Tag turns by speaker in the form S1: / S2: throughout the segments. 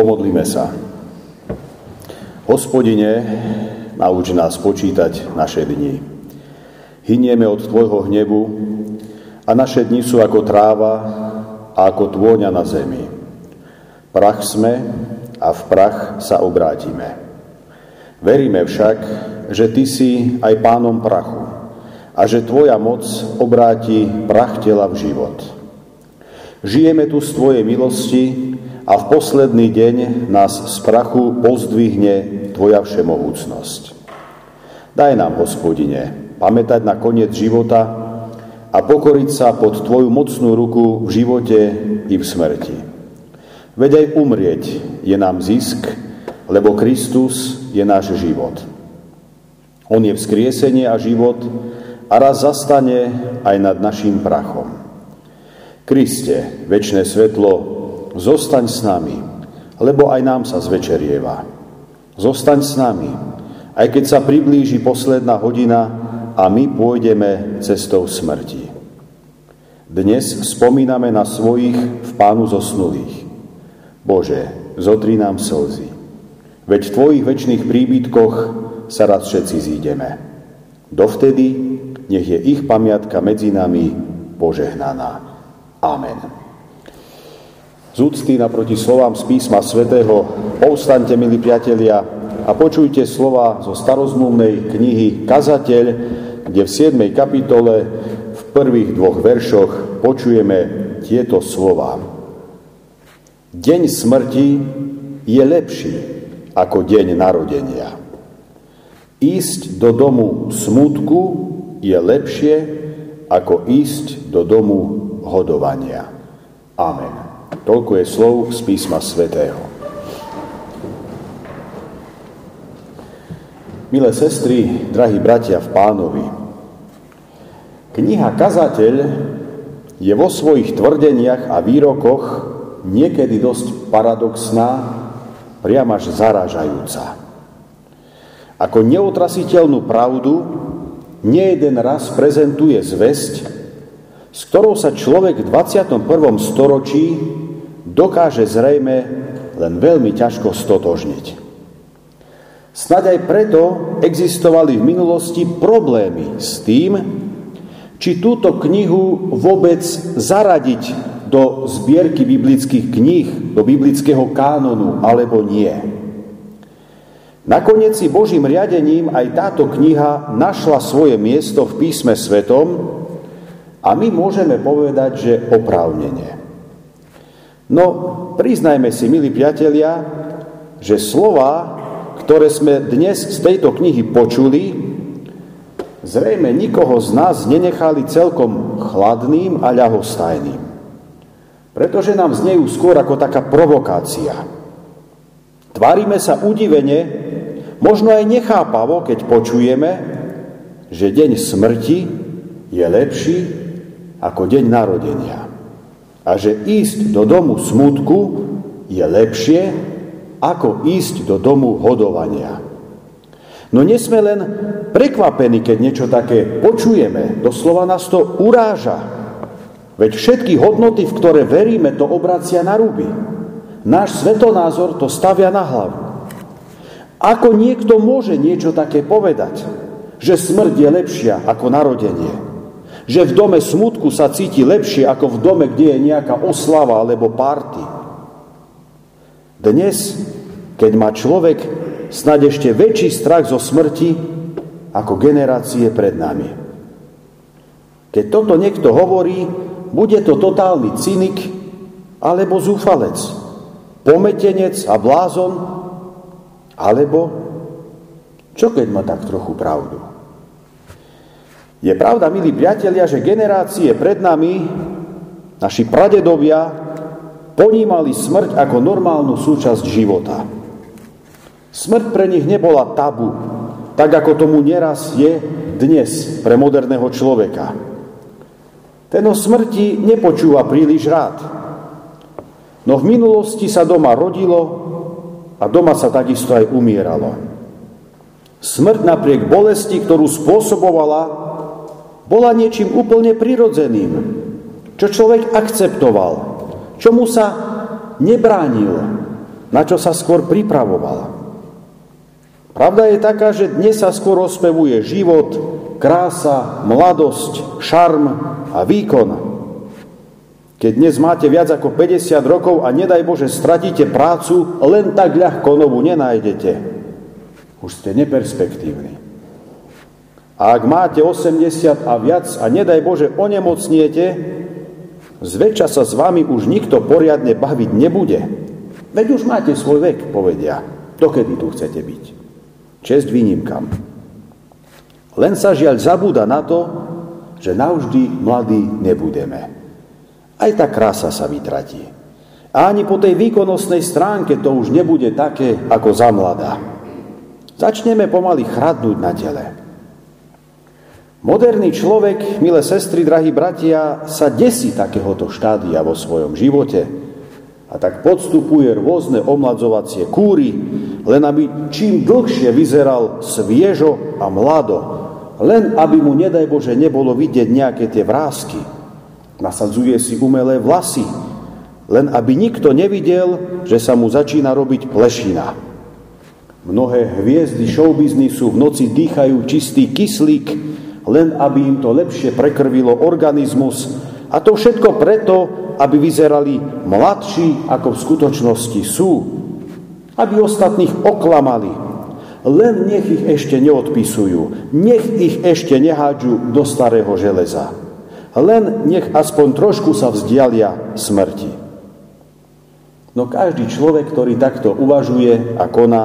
S1: Pomodlíme sa. Hospodine, nauč nás počítať naše dni. Hynieme od Tvojho hnevu a naše dni sú ako tráva a ako tôňa na zemi. Prach sme a v prach sa obrátime. Veríme však, že Ty si aj pánom prachu a že Tvoja moc obráti prach tela v život. Žijeme tu z Tvojej milosti a v posledný deň nás z prachu pozdvihne Tvoja všemohúcnosť. Daj nám, hospodine, pamätať na koniec života a pokoriť sa pod Tvoju mocnú ruku v živote i v smrti. Veď aj umrieť je nám zisk, lebo Kristus je náš život. On je vzkriesenie a život a raz zastane aj nad našim prachom. Kriste, väčšie svetlo, zostaň s nami, lebo aj nám sa zvečerieva. Zostaň s nami, aj keď sa priblíži posledná hodina a my pôjdeme cestou smrti. Dnes spomíname na svojich v pánu zosnulých. Bože, zotri nám slzy. Veď v Tvojich väčšných príbytkoch sa raz všetci zídeme. Dovtedy nech je ich pamiatka medzi nami požehnaná. Amen. Z úcty naproti slovám z písma svätého povstaňte, milí priatelia, a počujte slova zo starozmluvnej knihy Kazateľ, kde v 7. kapitole v prvých dvoch veršoch počujeme tieto slova. Deň smrti je lepší ako deň narodenia. Ísť do domu smutku je lepšie ako ísť do domu hodovania. Amen. Toľko je slov z písma svätého. Milé sestry, drahí bratia v pánovi, kniha Kazateľ je vo svojich tvrdeniach a výrokoch niekedy dosť paradoxná, priam až zaražajúca. Ako neutrasiteľnú pravdu nie jeden raz prezentuje zväzť, s ktorou sa človek v 21. storočí dokáže zrejme len veľmi ťažko stotožniť. Snaď aj preto existovali v minulosti problémy s tým, či túto knihu vôbec zaradiť do zbierky biblických kníh, do biblického kánonu, alebo nie. Nakoniec si Božím riadením aj táto kniha našla svoje miesto v písme svetom a my môžeme povedať, že oprávnenie. No, priznajme si, milí priatelia, že slova, ktoré sme dnes z tejto knihy počuli, zrejme nikoho z nás nenechali celkom chladným a ľahostajným. Pretože nám znejú skôr ako taká provokácia. Tvárime sa udivene, možno aj nechápavo, keď počujeme, že deň smrti je lepší ako deň narodenia. A že ísť do domu smutku je lepšie, ako ísť do domu hodovania. No nie sme len prekvapení, keď niečo také počujeme. Doslova nás to uráža. Veď všetky hodnoty, v ktoré veríme, to obracia na ruby. Náš svetonázor to stavia na hlavu. Ako niekto môže niečo také povedať, že smrť je lepšia ako narodenie? Že v dome smutku sa cíti lepšie ako v dome, kde je nejaká oslava alebo párty. Dnes, keď má človek snad ešte väčší strach zo smrti ako generácie pred nami. Keď toto niekto hovorí, bude to totálny cynik alebo zúfalec, pometenec a blázon, alebo čo keď má tak trochu pravdu? Je pravda, milí priatelia, že generácie pred nami, naši pradedovia, ponímali smrť ako normálnu súčasť života. Smrť pre nich nebola tabu, tak ako tomu neraz je dnes pre moderného človeka. Ten o smrti nepočúva príliš rád. No v minulosti sa doma rodilo a doma sa takisto aj umieralo. Smrť napriek bolesti, ktorú spôsobovala, bola niečím úplne prirodzeným, čo človek akceptoval, čomu sa nebránil, na čo sa skôr pripravovala. Pravda je taká, že dnes sa skôr ospevuje život, krása, mladosť, šarm a výkon. Keď dnes máte viac ako 50 rokov a nedaj Bože stratíte prácu, len tak ľahko novú nenájdete. Už ste neperspektívni. A ak máte 80 a viac a nedaj Bože onemocniete, zväčša sa s vami už nikto poriadne baviť nebude. Veď už máte svoj vek, povedia. Dokedy tu chcete byť? Čest výnimkám. Len sa žiaľ zabúda na to, že navždy mladí nebudeme. Aj tá krása sa vytratí. A ani po tej výkonnostnej stránke to už nebude také ako za mladá. Začneme pomaly chradnúť na tele. Moderný človek, milé sestry, drahí bratia, sa desí takéhoto štádia vo svojom živote a tak podstupuje rôzne omladzovacie kúry, len aby čím dlhšie vyzeral sviežo a mlado, len aby mu, nedaj Bože, nebolo vidieť nejaké tie vrázky. Nasadzuje si umelé vlasy, len aby nikto nevidel, že sa mu začína robiť plešina. Mnohé hviezdy showbiznisu v noci dýchajú čistý kyslík, len aby im to lepšie prekrvilo organizmus. A to všetko preto, aby vyzerali mladší, ako v skutočnosti sú aby ostatných oklamali. Len nech ich ešte neodpisujú, nech ich ešte nehádžu do starého železa. Len nech aspoň trošku sa vzdialia smrti. No každý človek, ktorý takto uvažuje a koná,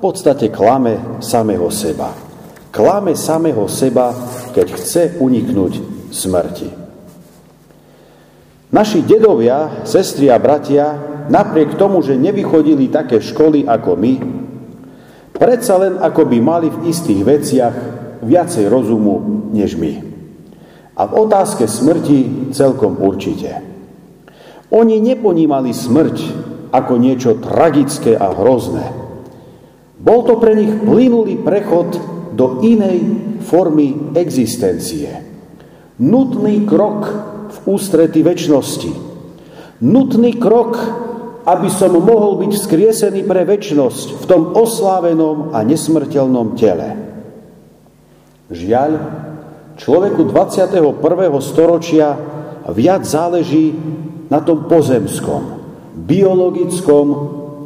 S1: v podstate klame samého seba. Klame samého seba, keď chce uniknúť smrti. Naši dedovia, sestri a bratia, napriek tomu, že nevychodili také školy ako my, predsa len ako by mali v istých veciach viacej rozumu než my. A v otázke smrti celkom určite. Oni neponímali smrť ako niečo tragické a hrozné. Bol to pre nich plynulý prechod do inej formy existencie. Nutný krok v ústrety väčšnosti. Nutný krok, aby som mohol byť vzkriesený pre väčšnosť v tom oslávenom a nesmrteľnom tele. Žiaľ, človeku 21. storočia viac záleží na tom pozemskom, biologickom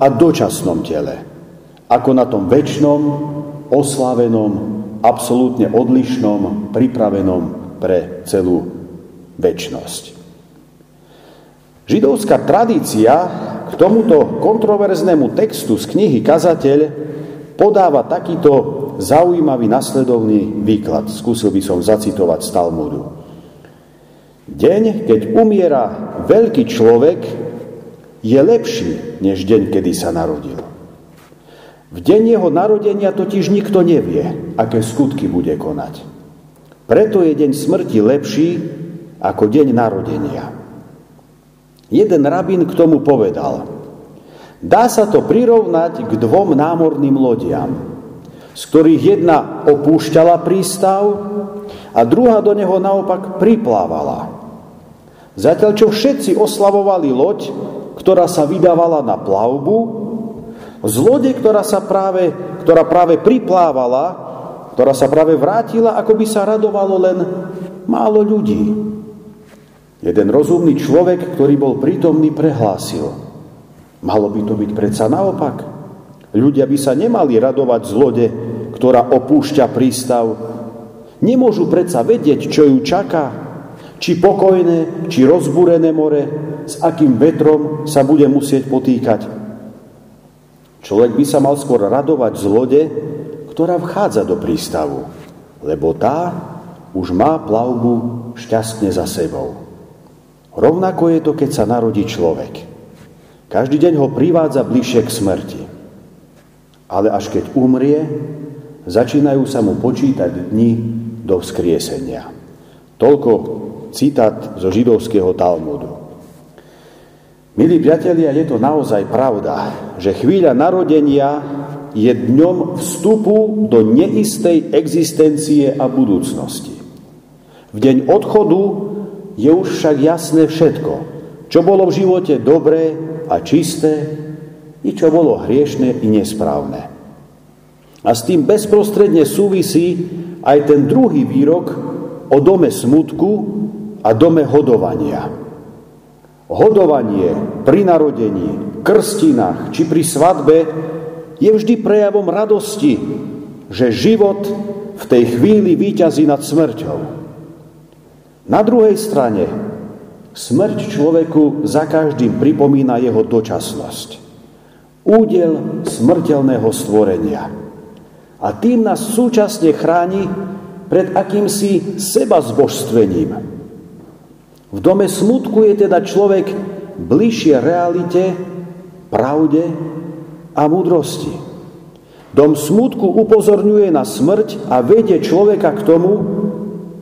S1: a dočasnom tele, ako na tom väčšnom, oslávenom, absolútne odlišnom, pripravenom pre celú väčnosť. Židovská tradícia k tomuto kontroverznému textu z knihy Kazateľ podáva takýto zaujímavý nasledovný výklad. Skúsil by som zacitovať z Talmudu. Deň, keď umiera veľký človek, je lepší než deň, kedy sa narodil. V deň jeho narodenia totiž nikto nevie, aké skutky bude konať. Preto je deň smrti lepší ako deň narodenia. Jeden rabín k tomu povedal, dá sa to prirovnať k dvom námorným lodiam, z ktorých jedna opúšťala prístav a druhá do neho naopak priplávala. Zatiaľ, čo všetci oslavovali loď, ktorá sa vydávala na plavbu, z lode, ktorá, sa práve, ktorá práve priplávala, ktorá sa práve vrátila, ako by sa radovalo len málo ľudí. Jeden rozumný človek, ktorý bol prítomný, prehlásil. Malo by to byť predsa naopak. Ľudia by sa nemali radovať z lode, ktorá opúšťa prístav. Nemôžu predsa vedieť, čo ju čaká. Či pokojné, či rozbúrené more, s akým vetrom sa bude musieť potýkať. Človek by sa mal skôr radovať z lode, ktorá vchádza do prístavu, lebo tá už má plavbu šťastne za sebou. Rovnako je to, keď sa narodí človek. Každý deň ho privádza bližšie k smrti. Ale až keď umrie, začínajú sa mu počítať dni do vzkriesenia. Toľko citát zo židovského Talmudu. Milí priatelia, je to naozaj pravda, že chvíľa narodenia je dňom vstupu do neistej existencie a budúcnosti. V deň odchodu je už však jasné všetko, čo bolo v živote dobré a čisté, i čo bolo hriešne i nesprávne. A s tým bezprostredne súvisí aj ten druhý výrok o dome smutku a dome hodovania. Hodovanie pri narodení, krstinách či pri svadbe je vždy prejavom radosti, že život v tej chvíli výťazí nad smrťou. Na druhej strane smrť človeku za každým pripomína jeho dočasnosť. Údel smrteľného stvorenia a tým nás súčasne chráni pred akýmsi seba zbožstvením. V dome smutku je teda človek bližšie realite, pravde a múdrosti. Dom smutku upozorňuje na smrť a vedie človeka k tomu,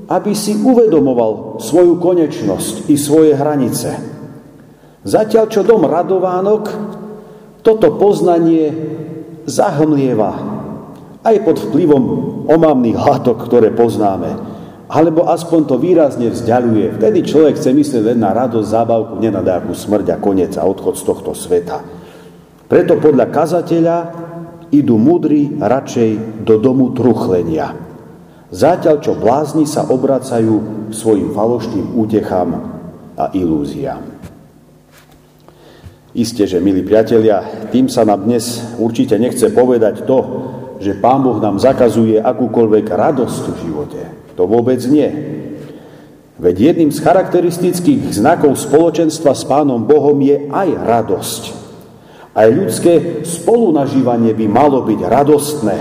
S1: aby si uvedomoval svoju konečnosť i svoje hranice. Zatiaľ, čo dom radovánok toto poznanie zahmlieva aj pod vplyvom omamných látok, ktoré poznáme, alebo aspoň to výrazne vzdialuje. Vtedy človek chce myslieť len na radosť, zábavku, nejakú smrť a koniec a odchod z tohto sveta. Preto podľa kazateľa idú múdri radšej do domu truchlenia. Zatiaľ, čo blázni sa obracajú svojim falošným útechám a ilúziám. Isté, že, milí priatelia, tým sa nám dnes určite nechce povedať to, že Pán Boh nám zakazuje akúkoľvek radosť v živote. To vôbec nie. Veď jedným z charakteristických znakov spoločenstva s Pánom Bohom je aj radosť. Aj ľudské spolunažívanie by malo byť radostné.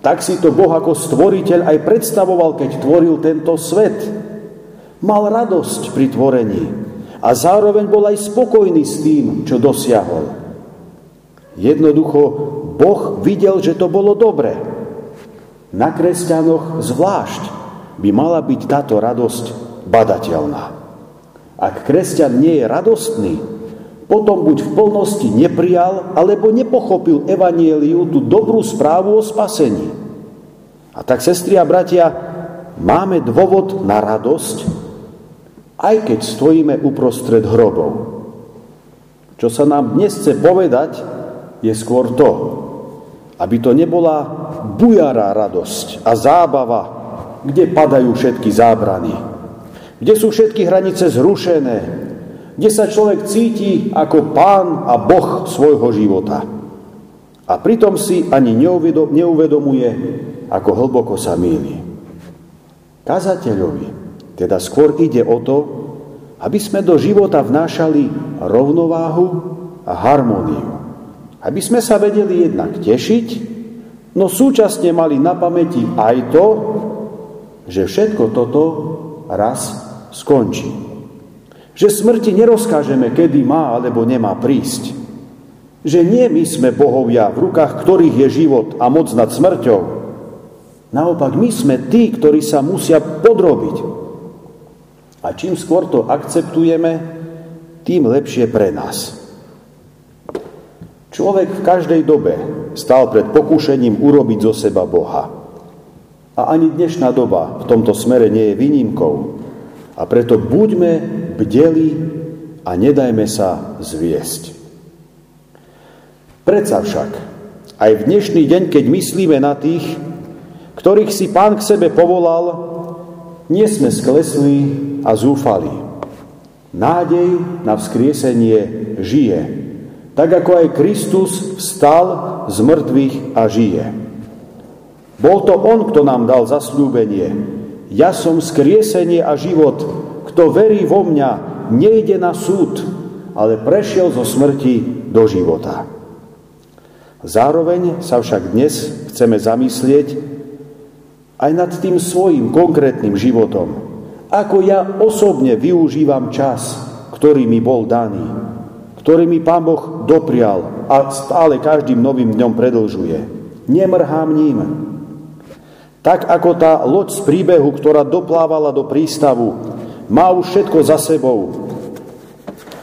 S1: Tak si to Boh ako stvoriteľ aj predstavoval, keď tvoril tento svet. Mal radosť pri tvorení a zároveň bol aj spokojný s tým, čo dosiahol. Jednoducho Boh videl, že to bolo dobre. Na kresťanoch zvlášť by mala byť táto radosť badateľná. Ak kresťan nie je radostný, potom buď v plnosti neprijal, alebo nepochopil evanieliu, tú dobrú správu o spasení. A tak, sestri a bratia, máme dôvod na radosť, aj keď stojíme uprostred hrobov. Čo sa nám dnes chce povedať, je skôr to, aby to nebola bujará radosť a zábava, kde padajú všetky zábrany, kde sú všetky hranice zrušené, kde sa človek cíti ako pán a boh svojho života. A pritom si ani neuvedomuje, ako hlboko sa míli. Kazateľovi teda skôr ide o to, aby sme do života vnášali rovnováhu a harmóniu. Aby sme sa vedeli jednak tešiť, no súčasne mali na pamäti aj to, že všetko toto raz skončí. Že smrti nerozkážeme, kedy má alebo nemá prísť. Že nie my sme bohovia, v rukách ktorých je život a moc nad smrťou. Naopak, my sme tí, ktorí sa musia podrobiť. A čím skôr to akceptujeme, tým lepšie pre nás. Človek v každej dobe stal pred pokúšením urobiť zo seba Boha. A ani dnešná doba v tomto smere nie je výnimkou. A preto buďme bdeli a nedajme sa zviesť. Predsa však, aj v dnešný deň, keď myslíme na tých, ktorých si Pán k sebe povolal, nie sme sklesli a zúfali. Nádej na vzkriesenie žije tak ako aj Kristus vstal z mŕtvych a žije. Bol to On, kto nám dal zasľúbenie. Ja som skriesenie a život. Kto verí vo mňa, nejde na súd, ale prešiel zo smrti do života. Zároveň sa však dnes chceme zamyslieť aj nad tým svojim konkrétnym životom. Ako ja osobne využívam čas, ktorý mi bol daný ktorý mi Pán Boh doprial a stále každým novým dňom predlžuje. Nemrhám ním. Tak ako tá loď z príbehu, ktorá doplávala do prístavu, má už všetko za sebou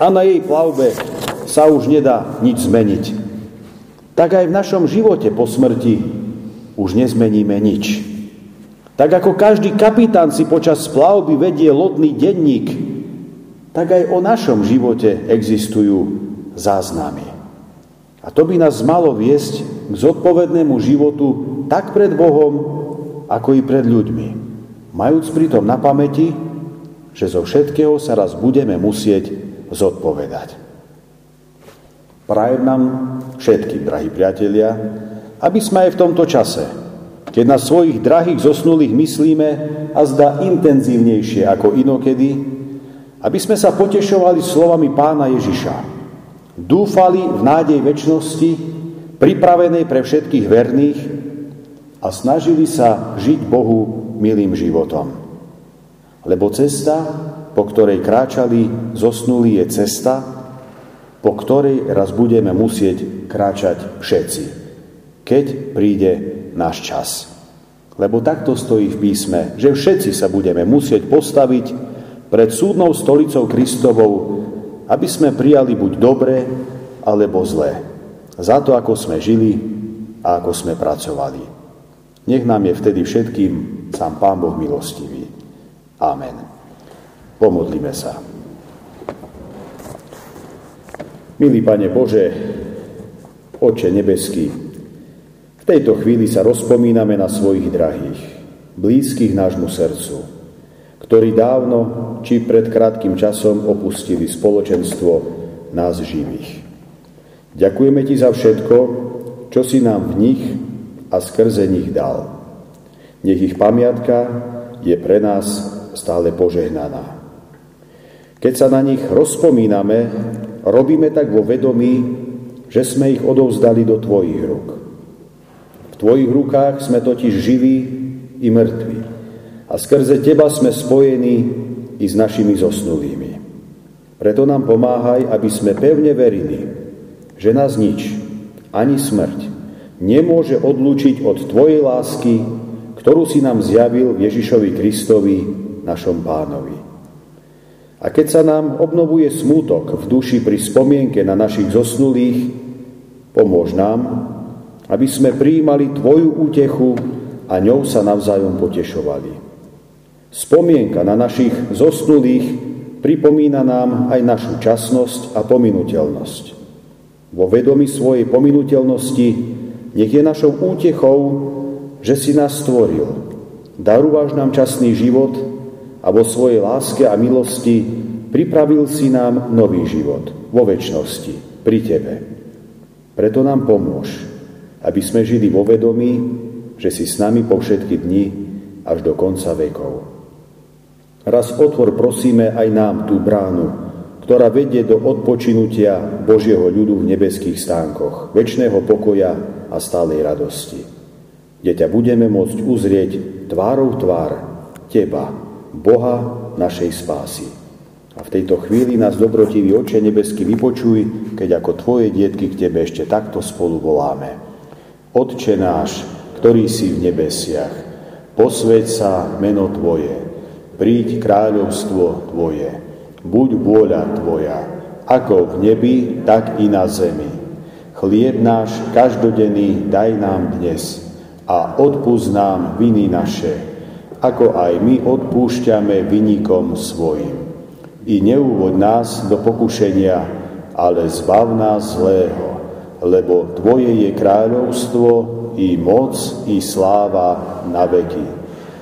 S1: a na jej plavbe sa už nedá nič zmeniť. Tak aj v našom živote po smrti už nezmeníme nič. Tak ako každý kapitán si počas plavby vedie lodný denník, tak aj o našom živote existujú záznamy. A to by nás malo viesť k zodpovednému životu tak pred Bohom, ako i pred ľuďmi. Majúc pritom na pamäti, že zo všetkého sa raz budeme musieť zodpovedať. Prajem nám všetkým, drahí priatelia, aby sme aj v tomto čase, keď na svojich drahých zosnulých myslíme a zdá intenzívnejšie ako inokedy, aby sme sa potešovali slovami pána Ježiša. Dúfali v nádej väčšnosti, pripravenej pre všetkých verných a snažili sa žiť Bohu milým životom. Lebo cesta, po ktorej kráčali zosnulí, je cesta, po ktorej raz budeme musieť kráčať všetci, keď príde náš čas. Lebo takto stojí v písme, že všetci sa budeme musieť postaviť pred súdnou stolicou Kristovou, aby sme prijali buď dobre, alebo zlé. Za to, ako sme žili a ako sme pracovali. Nech nám je vtedy všetkým sám Pán Boh milostivý. Amen. Pomodlíme sa. Milý Pane Bože, Oče nebeský, v tejto chvíli sa rozpomíname na svojich drahých, blízkych nášmu srdcu, ktorí dávno či pred krátkým časom opustili spoločenstvo nás živých. Ďakujeme Ti za všetko, čo si nám v nich a skrze nich dal. Nech ich pamiatka je pre nás stále požehnaná. Keď sa na nich rozpomíname, Robíme tak vo vedomí, že sme ich odovzdali do Tvojich rúk. V Tvojich rukách sme totiž živí i mŕtvi. A skrze Teba sme spojení i s našimi zosnulými. Preto nám pomáhaj, aby sme pevne verili, že nás nič, ani smrť, nemôže odlúčiť od Tvojej lásky, ktorú si nám zjavil v Ježišovi Kristovi, našom pánovi. A keď sa nám obnovuje smútok v duši pri spomienke na našich zosnulých, pomôž nám, aby sme prijímali Tvoju útechu a ňou sa navzájom potešovali. Spomienka na našich zosnulých pripomína nám aj našu časnosť a pominuteľnosť. Vo vedomi svojej pominuteľnosti nech je našou útechou, že si nás stvoril. Darúvaš nám časný život a vo svojej láske a milosti pripravil si nám nový život vo väčšnosti pri Tebe. Preto nám pomôž, aby sme žili vo vedomí, že si s nami po všetky dni až do konca vekov. Raz otvor prosíme aj nám tú bránu, ktorá vedie do odpočinutia Božieho ľudu v nebeských stánkoch, väčšného pokoja a stálej radosti, kde budeme môcť uzrieť tvárou tvár Teba, Boha našej spásy. A v tejto chvíli nás dobrotivý Oče nebeský vypočuj, keď ako Tvoje dietky k Tebe ešte takto spolu voláme. Otče náš, ktorý si v nebesiach, posveď sa meno Tvoje, príď kráľovstvo Tvoje, buď vôľa Tvoja, ako v nebi, tak i na zemi. Chlieb náš každodenný daj nám dnes a odpúsť nám viny naše, ako aj my odpúšťame vynikom svojim. I neúvod nás do pokušenia, ale zbav nás zlého, lebo Tvoje je kráľovstvo, i moc, i sláva na veky.